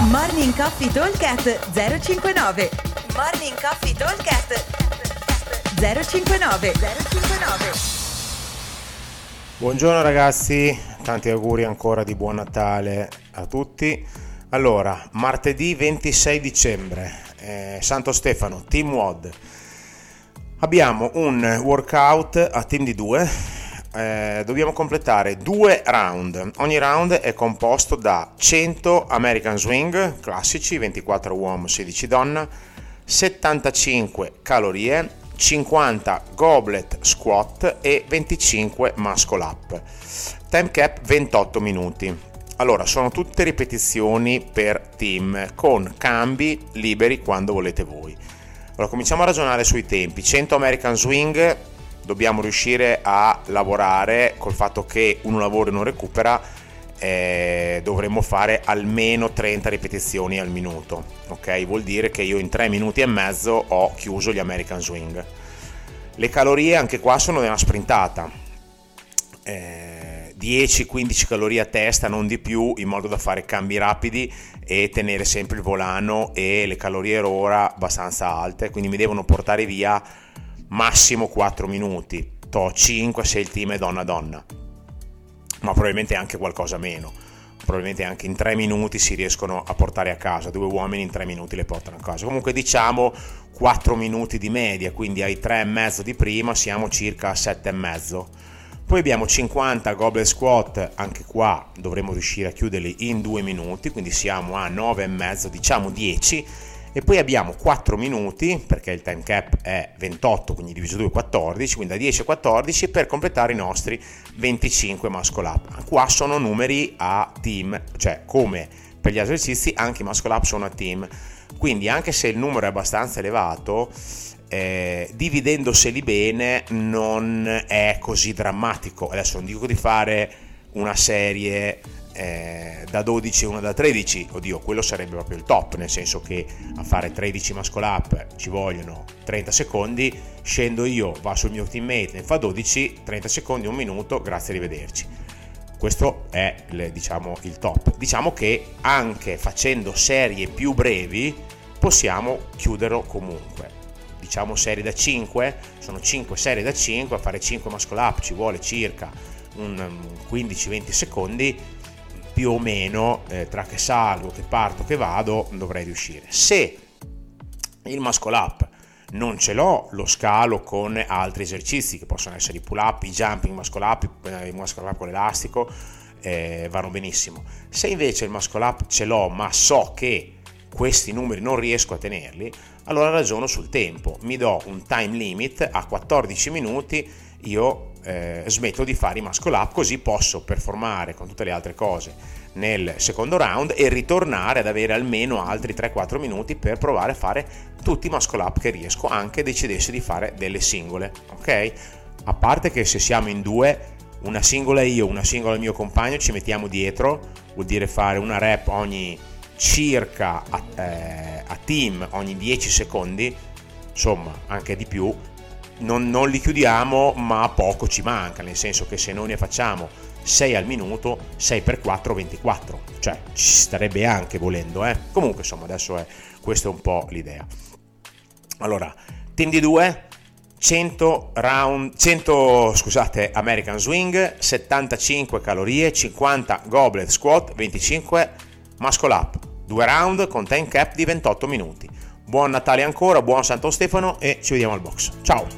Morning Coffee Talkcast 059 Morning Coffee Talkcast 059 059 Buongiorno ragazzi, tanti auguri ancora di buon Natale a tutti. Allora, martedì 26 dicembre, eh, Santo Stefano, Team WOD. Abbiamo un workout a team di due, eh, dobbiamo completare due round. Ogni round è composto da 100 American Swing classici, 24 uomo, 16 donna, 75 calorie, 50 goblet squat e 25 muscle up. Time cap 28 minuti. Allora, sono tutte ripetizioni per team con cambi liberi quando volete voi. Allora, cominciamo a ragionare sui tempi. 100 American Swing dobbiamo riuscire a lavorare col fatto che uno lavora e non recupera eh, dovremmo fare almeno 30 ripetizioni al minuto ok? Vuol dire che io in 3 minuti e mezzo ho chiuso gli American Swing. Le calorie anche qua sono una sprintata. Eh, 10-15 calorie a testa non di più in modo da fare cambi rapidi e tenere sempre il volano e le calorie ora abbastanza alte quindi mi devono portare via massimo 4 minuti, to 5 se il team è donna-donna, ma probabilmente anche qualcosa meno. Probabilmente anche in 3 minuti si riescono a portare a casa, due uomini in 3 minuti le portano a casa. Comunque diciamo 4 minuti di media, quindi ai 3 e mezzo di prima siamo circa a 7 e mezzo. Poi abbiamo 50 goblet squat, anche qua dovremo riuscire a chiuderli in 2 minuti, quindi siamo a 9 e mezzo, diciamo 10 e poi abbiamo 4 minuti perché il time cap è 28 quindi diviso 2 14 quindi da 10 a 14 per completare i nostri 25 muscle up. Qua sono numeri a team cioè come per gli esercizi anche i muscle up sono a team. Quindi anche se il numero è abbastanza elevato eh, dividendoseli bene non è così drammatico. Adesso non dico di fare una serie eh, da 12 e una da 13, oddio, quello sarebbe proprio il top, nel senso che a fare 13 muscle up ci vogliono 30 secondi, scendo io, va sul mio teammate, ne fa 12, 30 secondi, un minuto, grazie, arrivederci. Questo è diciamo, il top. Diciamo che anche facendo serie più brevi possiamo chiuderlo comunque. Diciamo serie da 5, sono 5 serie da 5, a fare 5 muscle up ci vuole circa un 15-20 secondi, più o meno eh, tra che salgo, che parto, che vado, dovrei riuscire. Se il muscle up non ce l'ho, lo scalo con altri esercizi che possono essere i pull up, i jumping muscle up, i muscle up con l'elastico, eh, vanno benissimo. Se invece il muscle up ce l'ho, ma so che questi numeri non riesco a tenerli, allora ragiono sul tempo. Mi do un time limit a 14 minuti, io eh, smetto di fare i muscle up così posso performare con tutte le altre cose nel secondo round e ritornare ad avere almeno altri 3-4 minuti per provare a fare tutti i muscle up che riesco anche decidessi di fare delle singole ok? A parte che se siamo in due una singola io una singola il mio compagno ci mettiamo dietro vuol dire fare una rep ogni circa a, eh, a team ogni 10 secondi insomma anche di più non, non li chiudiamo, ma poco ci manca, nel senso che se noi ne facciamo 6 al minuto, 6 per 4, 24, cioè ci starebbe anche volendo, eh? Comunque, insomma, adesso è questa è un po' l'idea. Allora, team di 2 100 round 100 scusate American Swing 75 calorie 50 goblet squat 25 muscle up. 2 round con time cap di 28 minuti. Buon Natale ancora buon Santo Stefano e ci vediamo al box. Ciao